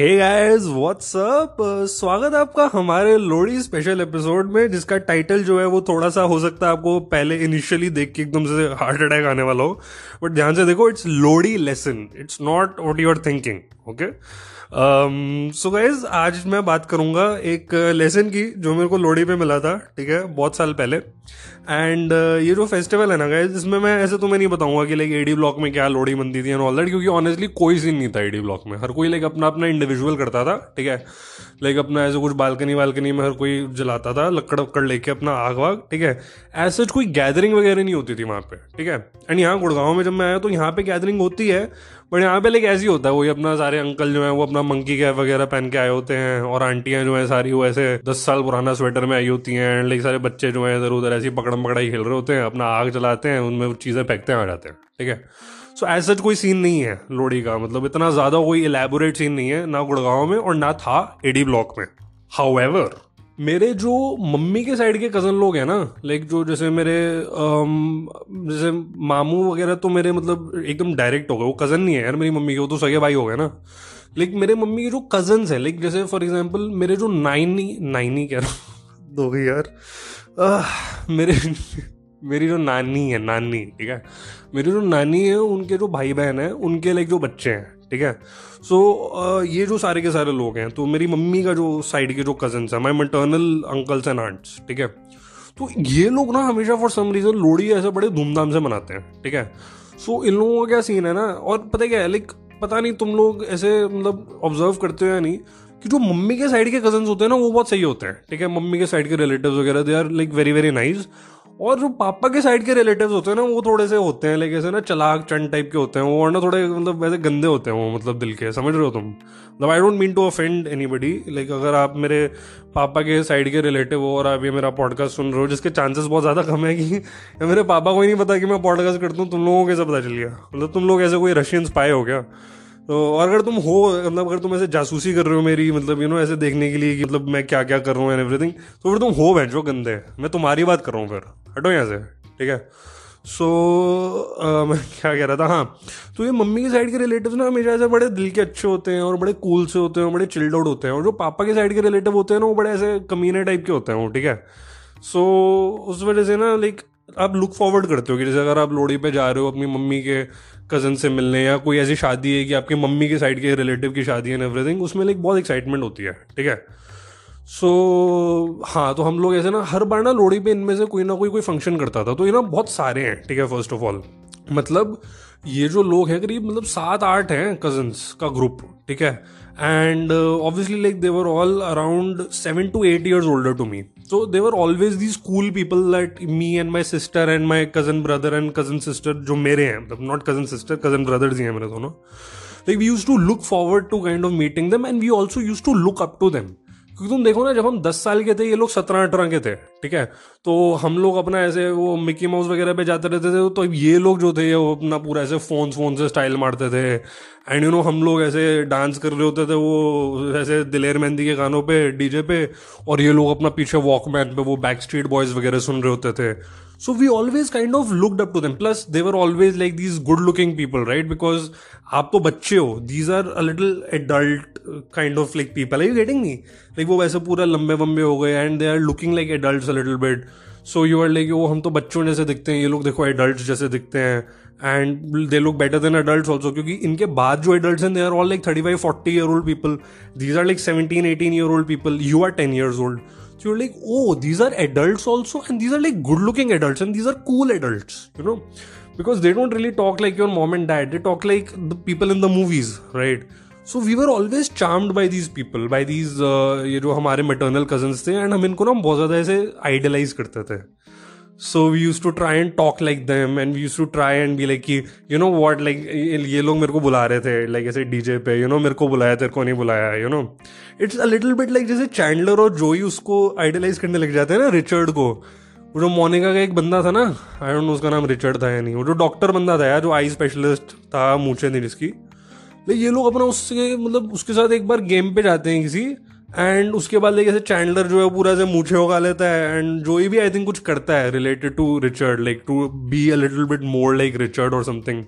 Hey guys what's up स्वागत आपका हमारे लोहड़ी स्पेशल एपिसोड में जिसका टाइटल जो है वो थोड़ा सा हो सकता है आपको पहले इनिशियली देख के एकदम से हार्ट अटैक आने वाला हो। बट ध्यान से देखो it's Lohri lesson it's not what you are thinking okay so guys आज मैं बात करूँगा एक लेसन की जो मेरे को लोहड़ी पे मिला था ठीक है? बहुत साल पहले। एंड uh, ये जो फेस्टिवल है ना गाइज़ इसमें मैं ऐसे तुम्हें नहीं बताऊँगा कि लाइक एडी ब्लॉक में क्या लोहड़ी बनती थी एंड ऑल दैट क्योंकि ऑनेस्टली कोई सीन नहीं था एडी ब्लॉक में। हर कोई लाइक अपना अपना करता था, ठीक है? लाइक अपना ऐसे कुछ बालकनी वालकनी में हर कोई जलाता था, लकड़ वक्कड़ लेके अपना आग वाग ठीक है? ऐसे कोई गैदरिंग वगैरह नहीं होती थी वहाँ पे, ठीक है? एंड यहाँ गुड़गांव में जब मैं आया तो यहाँ पे गैदरिंग होती है बट यहाँ पे लाइक ऐसी होता है, वही अपना सारे अंकल जो है, वो अपना मंकी कैप वगैरह पहन के आए होते हैं, और आंटियाँ जो है सारी वो ऐसे दस साल पुराना स्वेटर में आई होती हैं लाइक सारे बच्चे जो है इधर उधर ऐसी पकड़म पकड़ाई खेल रहे होते हैं, अपना आग जलाते हैं, उनमें चीज़ें फेंकते हैं, आ जाते हैं, ठीक है? सो एज सच कोई सीन नहीं है लोहड़ी का मतलब इतना ज़्यादा कोई इलेबोरेट सीन नहीं है ना गुड़गांव में और ना था एडी ब्लॉक में। हाउ मेरे जो मम्मी के साइड के कज़न लोग हैं ना लाइक जो जैसे मेरे जैसे मामू वगैरह तो मेरे मतलब एकदम डायरेक्ट हो गए वो कज़न नहीं है यार मेरी मम्मी के वो तो सगे भाई हो गए ना। लाइक मेरे मम्मी के जो कज़न्स हैं लाइक जैसे फॉर एग्जांपल मेरे जो नाइनी नाइनी कह रहा हूँ दो यार। आ, मेरे मेरी जो नानी है नानी ठीक है? मेरी जो नानी है उनके जो भाई बहन है उनके लाइक जो बच्चे हैं ठीक है? सो so, ये जो सारे के सारे लोग हैं तो मेरी मम्मी का जो साइड के जो कजन्स हैं my maternal uncles and aunts ठीक है? तो ये लोग ना हमेशा फॉर सम रीजन लोहड़ी ऐसे बड़े धूमधाम से मनाते हैं ठीक है? सो so, इन लोगों का क्या सीन है ना? और पता क्या है लाइक पता नहीं तुम लोग ऐसे मतलब ऑब्ज़र्व करते हो या नहीं कि जो मम्मी के साइड के कजन्स होते हैं ना वो बहुत सही होते हैं ठीक है? मम्मी के साइड के रिलेटिव्स वगैरह they are like very very nice और जो पापा के साइड के रिलेटिव्स होते हैं ना, वो थोड़े से होते हैं लाइक ऐसे ना चलाक चंड टाइप के होते हैं, वो और ना थोड़े मतलब वैसे गंदे होते हैं वो मतलब दिल के, समझ रहे हो तुम? मतलब I don't mean to offend anybody like अगर आप मेरे पापा के साइड के रिलेटिव हो और आप ये मेरा पॉडकास्ट सुन रहे हो, जिसके चांसेस बहुत ज़्यादा कम है कि मेरे पापा को ही नहीं पता कि मैं पॉडकास्ट करता हूँ, तुम लोगों को कैसे पता चल गया? मतलब तुम लोग ऐसे कोई रशियन स्पाई हो क्या? तो और अगर तुम हो मतलब अगर तुम ऐसे जासूसी कर रहे हो मेरी मतलब यू नो ऐसे देखने के लिए कि मतलब मैं क्या क्या कर रहा हूँ एंड एवरीथिंग तो फिर तुम हो जो गंदे। मैं तुम्हारी बात कर रहा हूँ फिर। हटो यहाँ से ठीक है? सो so, uh, मैं क्या कह रहा था? हाँ तो ये मम्मी की साइड के रिलेटिव ना हमेशा ऐसे बड़े दिल के अच्छे होते हैं और बड़े कूल से होते हैं बड़े चिल्ड आउट होते हैं और जो पापा के साइड के रिलेटिव होते हैं ना वो बड़े ऐसे कमीने टाइप के होते हैं वो ठीक है? सो so, उस वजह से ना लाइक आप लुक फॉरवर्ड करते हो कि जैसे अगर आप लोहड़ी पे जा रहे हो अपनी मम्मी के कज़न से मिलने या कोई ऐसी शादी है कि आपकी मम्मी के साइड के रिलेटिव की शादी है एवरीथिंग उसमें लाइक बहुत एक्साइटमेंट होती है ठीक है? सो so, हाँ तो हम लोग ऐसे ना हर बार ना लोहड़ी पे इनमें से कोई ना कोई कोई फ़ंक्शन करता था। तो ये ना बहुत सारे हैं ठीक है फ़र्स्ट ऑफ़ ऑल मतलब ये जो लोग हैं करीब मतलब सात आठ हैं कजन्स का ग्रुप ठीक है? And obviously like they were all around seven to eight years older to me so they were always the school people that me and my sister and my cousin brother and cousin sister जो मेरे हैं मतलब not cousin sister cousin brothers ही हैं मेरे दोनों। Like we use to look forward to kind of meeting them and we also use to look up to them क्योंकि तुम देखो ना, जब हम दस साल के थे, ये लोग सत्रह अठारह के थे, ठीक है? तो हम लोग अपना ऐसे वो मिकी माउस वगैरह पे जाते रहते थे तो ये लोग जो थे वो अपना पूरा ऐसे फ़ोन फ़ोन से स्टाइल मारते थे। एंड यू नो हम लोग ऐसे डांस कर रहे होते थे, वो ऐसे दिलेर मेहंदी के गानों पे डीजे पे, और ये लोग अपना पीछे वॉकमैन पे, वो बैक स्ट्रीट बॉयज़ वगैरह सुन रहे होते थे। So we always kind of looked to them plus they were always like these good looking people right because आप तो बच्चे हो. These are a little adult kind of like people I you getting me like वो वैसे पूरा लंबे वम्बे हो गए and they are looking like adult a little bit so you are like वो हम तो बच्चों जैसे दिखते हैं. ये लोग देखो एडल्ट जैसे दिखते हैं. And they look better than adult also क्योंकि इनके बाद जो एडल्ट हैं they are all like thirty five forty year old people these are like seventeen eighteen year old people you are ten years old So you're like, oh, these are adults also, and these are like good looking adults, and these are cool adults, you know, because they don't really talk like your mom and dad, they talk like the people in the movies, right? So we were always charmed by these people by these ये जो हमारे maternal cousins थे and हम इनको ना बहुत ज़्यादा ऐसे आइडलाइज करते थे so we use to try and talk like them and we use to try and be like कि यू नो वॉट लाइक ये लोग मेरे को बुला रहे थे लाइक ऐसे डीजे पे यू नो मेरे को बुलाया, तेरे को नहीं बुलाया you know it's a little bit like जैसे चैंडलर और जोई उसको आइडलाइज करने लग जाते हैं ना रिचर्ड को। वो जो मोनिका का एक बंदा था ना आई डोंट नो उसका नाम रिचर्ड था या नहीं। वो जो डॉक्टर बंदा था यार, जो आई स्पेशलिस्ट था मूछे थी जिसकी ये लोग अपना उससे मतलब उसके साथ एक बार गेम पे जाते हैं किसी एंड उसके बाद लाइक ऐसे चैंडलर जो है पूरा से मूछे उगा लेता है। एंड जो भी आई थिंक कुछ करता है related to Richard like to be a little bit more like Richard और something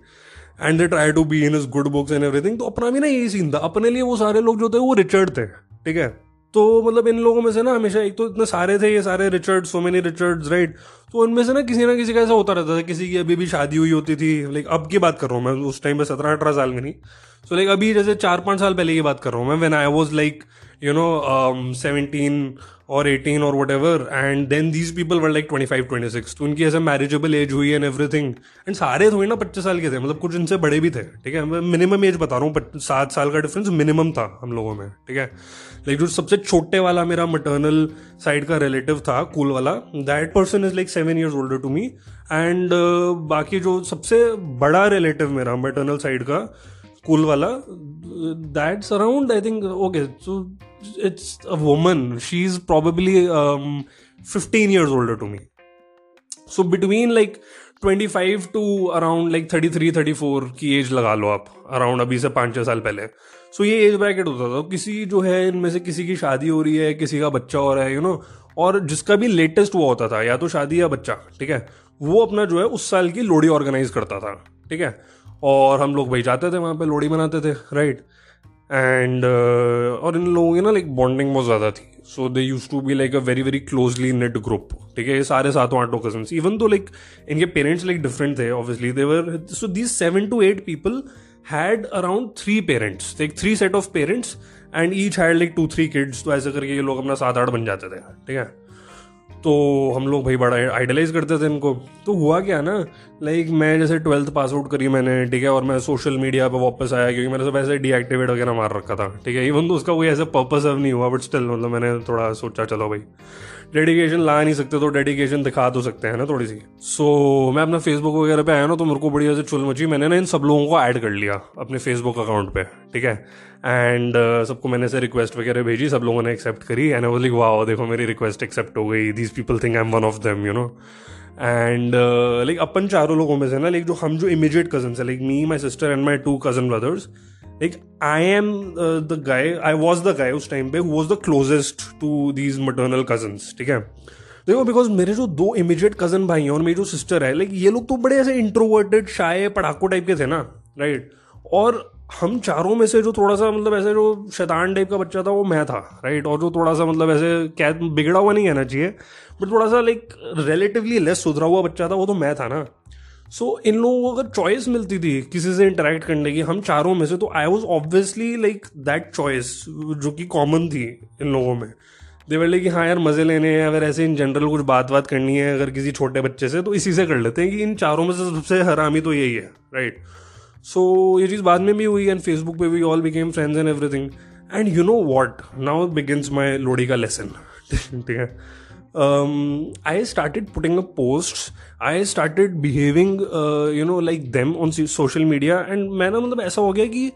and they try to be in his good books and everything तो अपना भी ना यही सीन था। अपने लिए वो सारे लोग जो थे, वो रिचर्ड थे, ठीक है? तो मतलब इन लोगों में से ना हमेशा एक तो इतने सारे थे, ये सारे Richard so many Richards right तो उनमें से ना किसी ना किसी का ऐसा होता रहता था, किसी की अभी भी शादी हुई होती थी। लाइक अब की बात कर रहा हूँ मैं, उस टाइम पे सत्रह अठारह साल में नहीं। सो लाइक अभी जैसे चार पाँच साल पहले की बात कर रहा हूँ मैं when I was like you know seventeen और एटीन और whatever and then these people were like twenty five twenty six तो उनकी ऐसे मैरिजेबल एज हुई एंड एवरीथिंग एंड सारे थोड़ी ना पच्चीस साल के थे मतलब कुछ इनसे बड़े भी थे, ठीक है? मैं मिनिमम एज बता रहा हूँ सात साल का डिफरेंस मिनिमम था हम लोगों में, ठीक है? लाइक जो सबसे छोटे वाला मेरा मटर्नल साइड का रिलेटिव था कूल वाला that person is like seven years older to me and बाकी जो सबसे बड़ा रिलेटिव मेरा मटर्नल साइड का स्कूल वाला that's around I think okay so it's a woman she is probably fifteen years older to me so between like twenty five to around like thirty three thirty four की age लगा लो आप around अभी से पाँच छः साल पहले। सो so, ये एज ब्रैकेट होता था। किसी जो है इनमें से किसी की शादी हो रही है किसी का बच्चा हो रहा है यू you नो know, और जिसका भी लेटेस्ट हुआ होता था या तो शादी या बच्चा ठीक है? वो अपना जो है उस साल की लोड़ी ऑर्गेनाइज करता था ठीक है? और हम लोग भाई जाते थे वहाँ पे लोड़ी मनाते थे राइट एंड uh, और इन लोगों की ना लाइक बॉन्डिंग बहुत ज़्यादा थी। So they use to be like a very very closely knit group ठीक है? ये सारे सातों आठों कज़न इवन तो लाइक इनके पेरेंट्स लाइक डिफरेंट थे obviously they were so these seven to eight people had around three parents like three set of parents and each had like two three kids तो ऐसे करके ये लोग अपना सात आठ बन जाते थे ठीक है? तो हम लोग भाई बड़ा आइडलाइज करते थे इनको। तो हुआ क्या ना? लाइक मैं जैसे ट्वेल्थ पास आउट करी मैंने ठीक है? और मैं सोशल मीडिया पे वापस आया क्योंकि मैंने सब ऐसे डीएक्टिवेट वगैरह मार रखा था ठीक है? इवन तो उसका कोई ऐसा पर्पस अब नहीं हुआ बट स्टिल मतलब मैंने थोड़ा सोचा चलो भाई डेडिकेशन ला नहीं सकते तो डेडिकेशन दिखा तो सकते हैं ना थोड़ी सी। सो so, मैं अपना फेसबुक वगैरह पे आया ना तो मेरे को बढ़िया से चुल मची। मैंने ना इन सब लोगों को ऐड कर लिया अपने फेसबुक अकाउंट पे ठीक है? एंड uh, सबको मैंने से रिक्वेस्ट वगैरह भेजी सब लोगों ने एक्सेप्ट करी and I was like wow देखो मेरी रिक्वेस्ट एक्सेप्ट हो गई। These people think I am one of them you know and like अपन चारों लोगों में से ना लाइक जो हम जो इमीडिएट कज़न है like me my sister and my two cousin brothers like I am the guy I was the guy उस टाइम पे who was the closest to these maternal cousins ठीक है? देखो बिकॉज़ मेरे जो दो इमीडिएट कज़न भाई हैं और मेरी जो सिस्टर है लाइक ये लोग तो बड़े ऐसे इंट्रोवर्टेड शाये पढ़ाकू टाइप के थे ना राइट right? और हम चारों में से जो थोड़ा सा मतलब ऐसे जो शैतान टाइप का बच्चा था वो मैं था राइट और जो थोड़ा सा मतलब ऐसे क्या बिगड़ा हुआ नहीं कहना चाहिए बट थोड़ा सा लाइक रिलेटिवली लेस सुधरा हुआ बच्चा था वो तो मैं था ना। सो so, इन लोगों को अगर चॉइस मिलती थी किसी से इंटरेक्ट करने की हम चारों में से तो I was obviously like that choice जो कि कॉमन थी इन लोगों में। देवर कि हाँ यार मज़े लेने हैं अगर ऐसे इन जनरल कुछ बात बात करनी है अगर किसी छोटे बच्चे से तो इसी से कर लेते हैं कि इन चारों में से सबसे हरामी तो यही है राइट right? सो ये चीज़ बाद में भी हुई एंड फेसबुक पे we all became friends and everything and you know what now begins my Lohri का लेसन ठीक है? I started putting a post I started behaving you know like them on social media and मैं ना मतलब ऐसा हो गया कि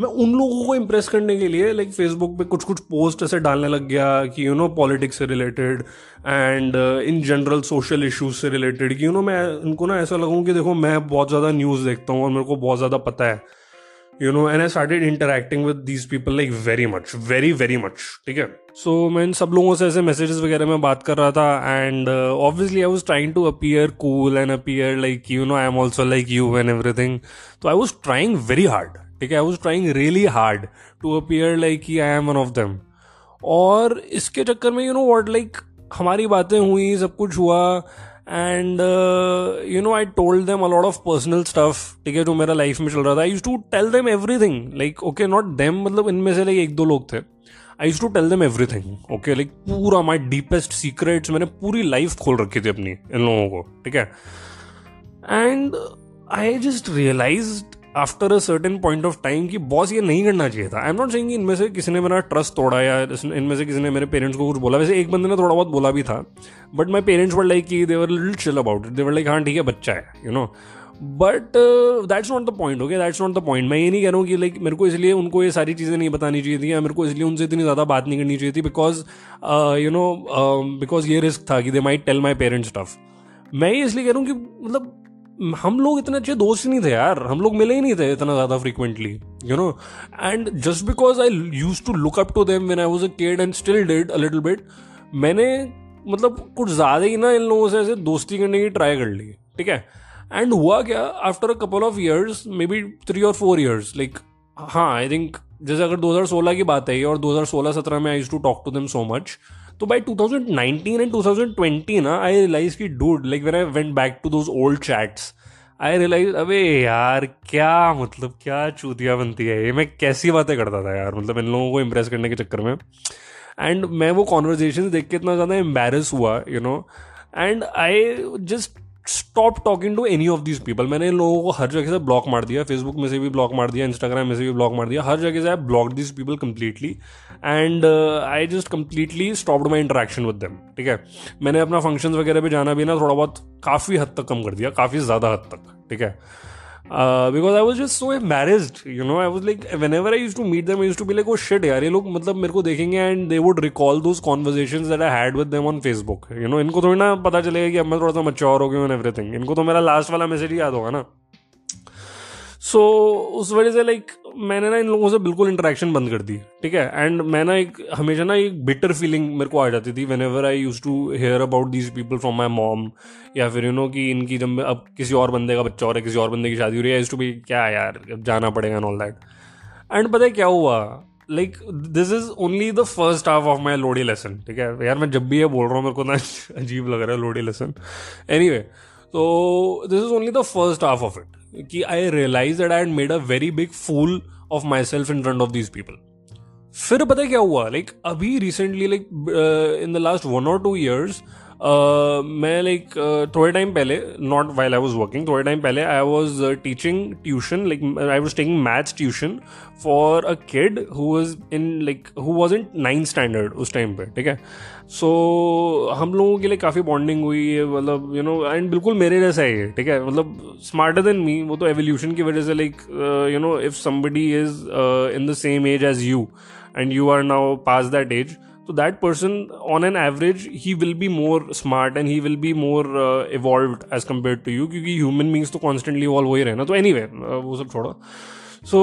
मैं उन लोगों को इम्प्रेस करने के लिए लाइक फेसबुक पे कुछ कुछ पोस्ट ऐसे डालने लग गया कि यू नो पॉलिटिक्स से related and in general social issues से रिलेटेड कि यू नो मैं उनको ना ऐसा लगूँ कि देखो मैं बहुत ज़्यादा न्यूज़ देखता हूँ और मेरे को बहुत ज़्यादा पता है you know and I started interacting with these people like very much very very much ठीक है? सो मैं इन सब लोगों से ऐसे मैसेजेस वगैरह में बात कर रहा था and obviously I was trying to appear cool and appear like you know I am also like you and everything तो I was trying very hard ठीक है? I was trying really hard to appear like I am one of them और इसके चक्कर में you know what like हमारी बातें हुई, सब कुछ हुआ and you know I told them a lot of personal stuff ठीक है, जो मेरा लाइफ में चल रहा था. I use to tell them everything like okay not them मतलब इनमें से लाइक एक दो लोग थे. I use to tell them everything okay like पूरा माई डीपेस्ट सीक्रेट्स मैंने पूरी लाइफ खोल रखी थी अपनी इन लोगों को, ठीक है? And I just realize after a certain point of time कि बॉस ये नहीं करना चाहिए था। आई एम नॉट सेइंग इनमें से किसी ने मेरा ट्रस्ट तोड़ा या इनमें से किसी ने मेरे पेरेंट्स को कुछ बोला। वैसे एक बंदे ने थोड़ा बहुत बोला भी था but my parents were like कि they were little chill about it they were like हाँ ठीक है, बच्चा है you know but that's not the point okay that's not the point मैं ये नहीं कह रहा हूँ कि लाइक मेरे को इसलिए उनको ये सारी चीज़ें नहीं बतानी चाहिए थी या मेरे को इसलिए उनसे इतनी ज़्यादा बात नहीं करनी चाहिए थी बिकॉज़ यू नो बिकॉज़ ये रिस्क था कि they might tell my parents tough मैं ये इसलिए कह रहा हूँ कि मतलब हम लोग इतने अच्छे दोस्त नहीं थे यार। हम लोग मिले ही नहीं थे इतना ज़्यादा frequently you know and just because I use to look up to them when I was a kid and still did a little bit मैंने मतलब कुछ ज़्यादा ही ना इन लोगों से ऐसे दोस्ती करने की ट्राई कर ली, ठीक है? एंड हुआ क्या? After a couple of years maybe three और फोर ईयर्स लाइक हाँ आई थिंक जैसे अगर 2016 की बात है, और 2016-17 में I use to talk to them so much तो by two thousand nineteen and 2020 ना आई रियलाइज़ की dude like where I went back to those old chats I realize अबे यार, क्या मतलब क्या चूतिया बनती है ये? मैं कैसी बातें करता था यार मतलब इन लोगों को इम्प्रेस करने के चक्कर में। एंड मैं वो कॉन्वर्जेशन देख के इतना ज़्यादा एम्बेरस हुआ you know and I just stop talking to any of these people मैंने इन लोगों को हर जगह से ब्लॉक मार दिया फेसबुक में से भी ब्लॉक मार दिया इंस्टाग्राम में से भी ब्लॉक मार दिया, हर जगह से I block this people completely and I just completely stopped my interaction with them ठीक है? मैंने अपना फ़ंक्शन वगैरह पे जाना भी ना थोड़ा बहुत काफ़ी हद तक कम कर दिया, काफ़ी ज़्यादा हद तक, ठीक है? Because I was just so embarrassed you know I was like whenever I use to meet them use to be like वो शिट यार ये लोग मतलब मेरे को देखेंगे and they would recall those conversation that I had with them on Facebook you know इनको थोड़ी ना पता चलेगा कि अब मैं थोड़ा सा मच्योर हो गया एंड एवरीथिंग इनको तो मेरा लास्ट वाला मैसेज ही याद होगा ना। सो so, उस वजह से लाइक मैंने ना इन लोगों से बिल्कुल इंटरेक्शन बंद कर दी, ठीक है? एंड मैं ना एक, हमेशा ना एक बिटर फीलिंग मेरे को आ जाती थी whenever I use to hear about these people from my mom या फिर यू नो कि इनकी जब अब किसी और बंदे का बच्चा रहा है, किसी और बंदे की शादी हो रही है टू भी क्या यार, अब जाना पड़ेगा ऑल दैट एंड पता है क्या हुआ? Like this is only the first half of my Lohri lesson ठीक है? यार, मैं जब भी ये बोल रहा हूँ, मेरे को ना अजीब लग रहा है Lohri lesson anyway तो this is only the first half of it कि I realise that I made a very big fool of myself in front of these people फिर पता क्या हुआ लाइक like, अभी recently like in the last one or two years मैं like थोड़े time पहले not while I was working थोड़े time पहले I was teaching tuition like I was taking maths tuition for a kid who was in like who was in ninth standard उस time पर ठीक है? सो हम लोगों के लिए काफ़ी बॉन्डिंग हुई है मतलब यू नो एंड बिल्कुल मेरे जैसा है ठीक है? मतलब स्मार्टर देन मी वो तो एवोल्यूशन की वजह से like you know if somebody is in the same age as you and you are now past that age that person on an average he will be more smart and he will be more uh, evolved as compared to you क्योंकि human beings तो constantly evolve हो ही रहे ना। तो any anyway, uh, वो सब छोड़ो। सो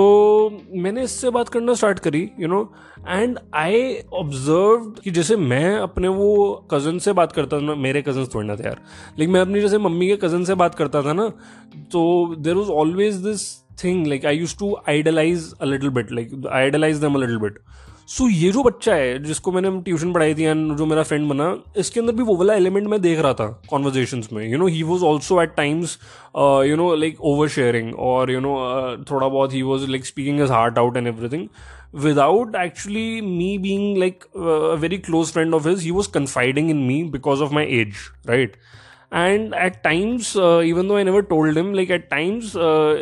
so, मैंने इससे बात करना स्टार्ट करी you know and I observe कि जैसे मैं अपने वो कज़न से बात करता था मेरे कज़न थोड़े ना थे यार। लेकिन मैं अपनी जैसे मम्मी के कज़न से बात करता था ना तो there was always this thing like I use to idealize a little bit like idealize them a little bit so so, ये जो बच्चा है जिसको मैंने ट्यूशन पढ़ाई थी एंड जो मेरा फ्रेंड बना इसके अंदर भी वो वाला एलिमेंट मैं देख रहा था कॉन्वर्जेशन में. You know he was also at times you know like over sharing और यू नो थोड़ा बहुत he was like speaking his heart out and everything actually me being like uh, a very close friend of his he was confiding in me because of my age right? And at times even though I never told him like at times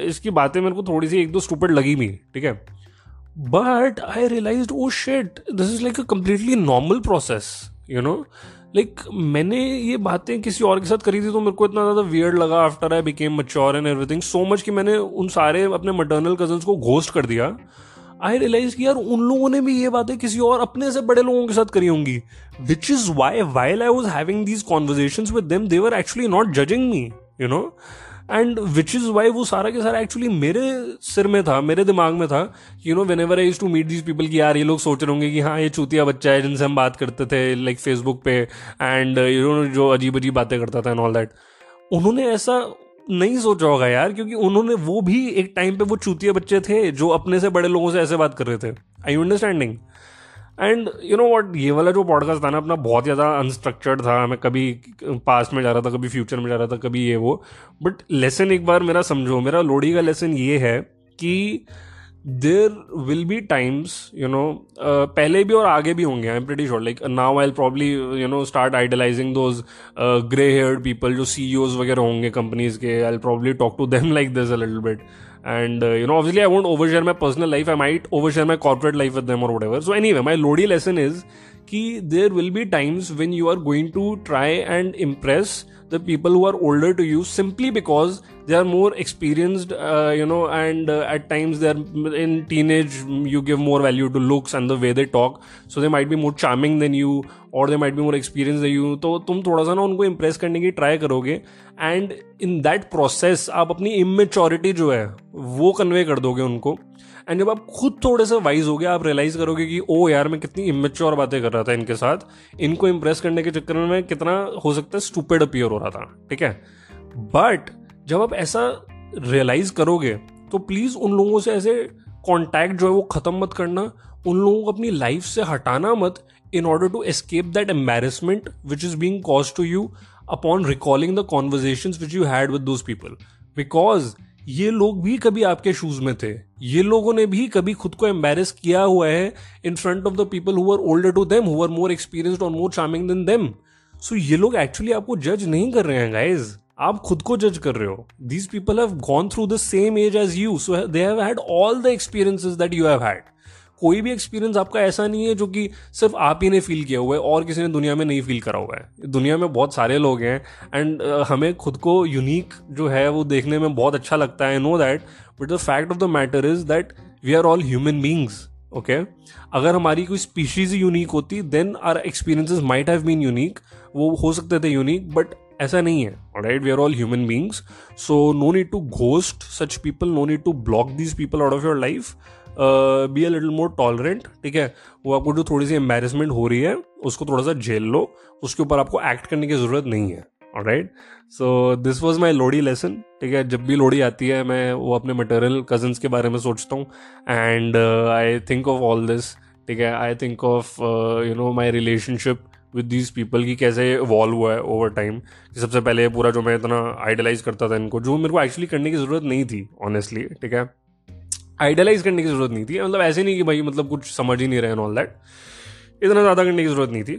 इसकी बातें मेरे को थोड़ी सी एक दो stupid लगी भी ठीक है? But i realized oh shit, this is like a completely normal process, you know? Like मैंने ये बातें किसी और के साथ करी थी तो मेरे को इतना ज़्यादा वियर्ड लगा after I became mature and everything so much कि मैंने उन सारे अपने मटर्नल कजन्स को घोस्ट कर दिया। आई रियलाइज़ कि यार उन लोगों ने भी ये बातें किसी और अपने से बड़े लोगों के साथ करी होंगी। Which is why while I was having these conversation with them they were actually not judging me you know and which is why वो सारा के सारा एक्चुअली मेरे सिर में था, मेरे दिमाग में था। You know whenever I to meet these people की यार ये लोग सोच रहे होंगे कि हाँ ये चूतिया बच्चा है जिनसे हम बात करते थे लाइक फेसबुक पे एंड यू नो जो अजीब अजीब बातें करता था एंड ऑल दैट उन्होंने ऐसा नहीं सोचा होगा यार, क्योंकि उन्होंने वो भी एक टाइम पे वो चूतिया बच्चे थे जो अपने से बड़े लोगों से ऐसे बात कर रहे थे। I understanding and you know what ये वाला जो पॉडकास्ट था ना, अपना बहुत ज़्यादा अनस्ट्रक्चर्ड था। मैं कभी पास्ट में जा रहा था, कभी फ्यूचर में जा रहा था, कभी ये वो। बट लेसन एक बार मेरा समझो, मेरा लोडी का लेसन ये है कि there will be times you know पहले भी और आगे भी होंगे I am pretty sure like now I probably you know start idealizing those grey haired people जो सी वगैरह होंगे कंपनीज़ के। I'll probably talk to them like this a little bit and uh, you know obviously i won't overshare my personal life. I might overshare my corporate life with them or whatever. So anyway my lodi lesson is कि there will be times when you are going to try and impress the people who are older to you simply because they are more experienced you know and at times they are in teen age you give more value to looks and the way they talk so they might be more charming than you और they might be more experience they you तो तुम थोड़ा सा ना उनको impress करने की try करोगे एंड इन दैट प्रोसेस आप अपनी इमेचोरिटी जो है वो कन्वे कर दोगे उनको। एंड जब आप खुद थोड़े से वाइज हो गए, आप रियलाइज़ करोगे कि ओ यार, मैं कितनी इमेच्योर बातें कर रहा था इनके साथ। इनको इम्प्रेस करने के चक्कर में मैं कितना हो सकता है स्टूपेड अपियर हो रहा था। ठीक है? बट जब आप ऐसा रियलाइज़ करोगे तो प्लीज़ उन लोगों से ऐसे कॉन्टैक्ट जो है वो खत्म मत करना। उन लोगों को अपनी लाइफ से हटाना मत in order to escape that embarrassment which is being cause to you upon recalling the conversation which you had with those people because ये लोग भी कभी आपके शूज़ में थे। ये लोगों ने भी कभी खुद को एम्बेरस किया हुआ है in front of the people who are older to them who are more experience और more charming than them so ये लोग एक्चुअली आपको जज नहीं कर रहे हैं गाइज़ आप खुद को जज कर रहे हो. These people have gone through the same age as you so they have had all the experiences that you have had कोई भी एक्सपीरियंस आपका ऐसा नहीं है जो कि सिर्फ़ आप ही ने फील किया हुआ है और किसी ने दुनिया में नहीं फील करा हुआ है। दुनिया में बहुत सारे लोग हैं एंड uh, हमें खुद को यूनिक जो है वो देखने में बहुत अच्छा लगता है। No that but the fact of the matter is that we are all human beings okay अगर हमारी कोई स्पीशीज ही यूनिक होती then our experiences might have been unique वो हो सकते थे यूनिक बट ऐसा नहीं है right we are all human beings so no need to ghost such people no need to block these people out of your life be a little more tolerant ठीक है? वो आपको जो थोड़ी सी एम्बेरसमेंट हो रही है, उसको थोड़ा सा झेल लो, उसके ऊपर आपको एक्ट करने की ज़रूरत नहीं है right so this was my Lohri lesson ठीक है? जब भी लोडी आती है, मैं वो अपने मटेरियल कजन्स के बारे में सोचता हूँ and I think of all this ठीक है? I think of you know my relationship with these people की कैसे इवॉल्व हुआ है ओवर टाइम कि सबसे पहले पूरा जो मैं इतना आइडलाइज करता था इनको, जो मेरे को एक्चुअली करने की ज़रूरत नहीं थी ऑनेस्टली ठीक है? आइडियलाइज करने की ज़रूरत नहीं थी। मतलब ऐसे नहीं कि भाई मतलब कुछ समझ ही नहीं रहे ऑल दैट इतना ज़्यादा करने की ज़रूरत नहीं थी।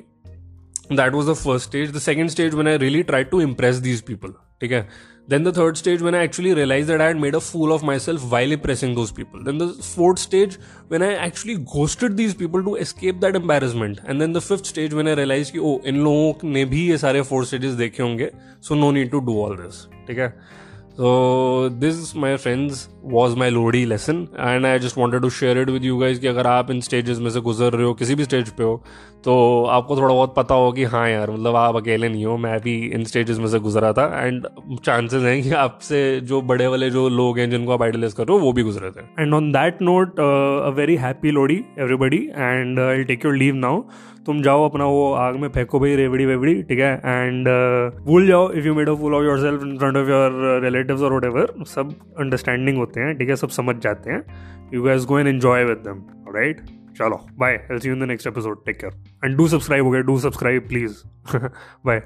That was the first stage the second stage मैंने really try to impress these people ठीक है? Then the third stage when I actually realize that I made a fool of myself while impressing those people then the fourth stage when I actually ghosted these people to escape that embarrassment and then the fifth stage मैंने realize की ओ इन लोगों ने भी ये सारे four stages देखे होंगे so no need to do all this ठीक है? So this, my friends, was my Lodi lesson and I just wanted to share it with you guys कि अगर आप इन स्टेजेस में से गुजर रहे हो किसी भी स्टेज पे हो तो आपको थोड़ा बहुत पता हो कि हाँ यार मतलब आप अकेले नहीं हो मैं भी इन स्टेजेस में से गुजरा था एंड चांसेस हैं कि आपसे जो बड़े वाले जो लोग हैं जिनको आप आइडलाइज कर रहे हो वो भी गुजरे थे। And on that note a very happy Lohri everybody and I take your leave now तुम जाओ अपना वो आग में फेंको भाई रेवड़ी वेवड़ी ठीक है? एंड uh, भूल जाओ if you made a fool of yourself in front of your relatives और वट सब अंडरस्टैंडिंग होते हैं ठीक है? सब समझ जाते हैं। You guys go and enjoy with them right चलो bye see you in the next episode take care and do subscribe हो गया डू सब्सक्राइब प्लीज़ बाय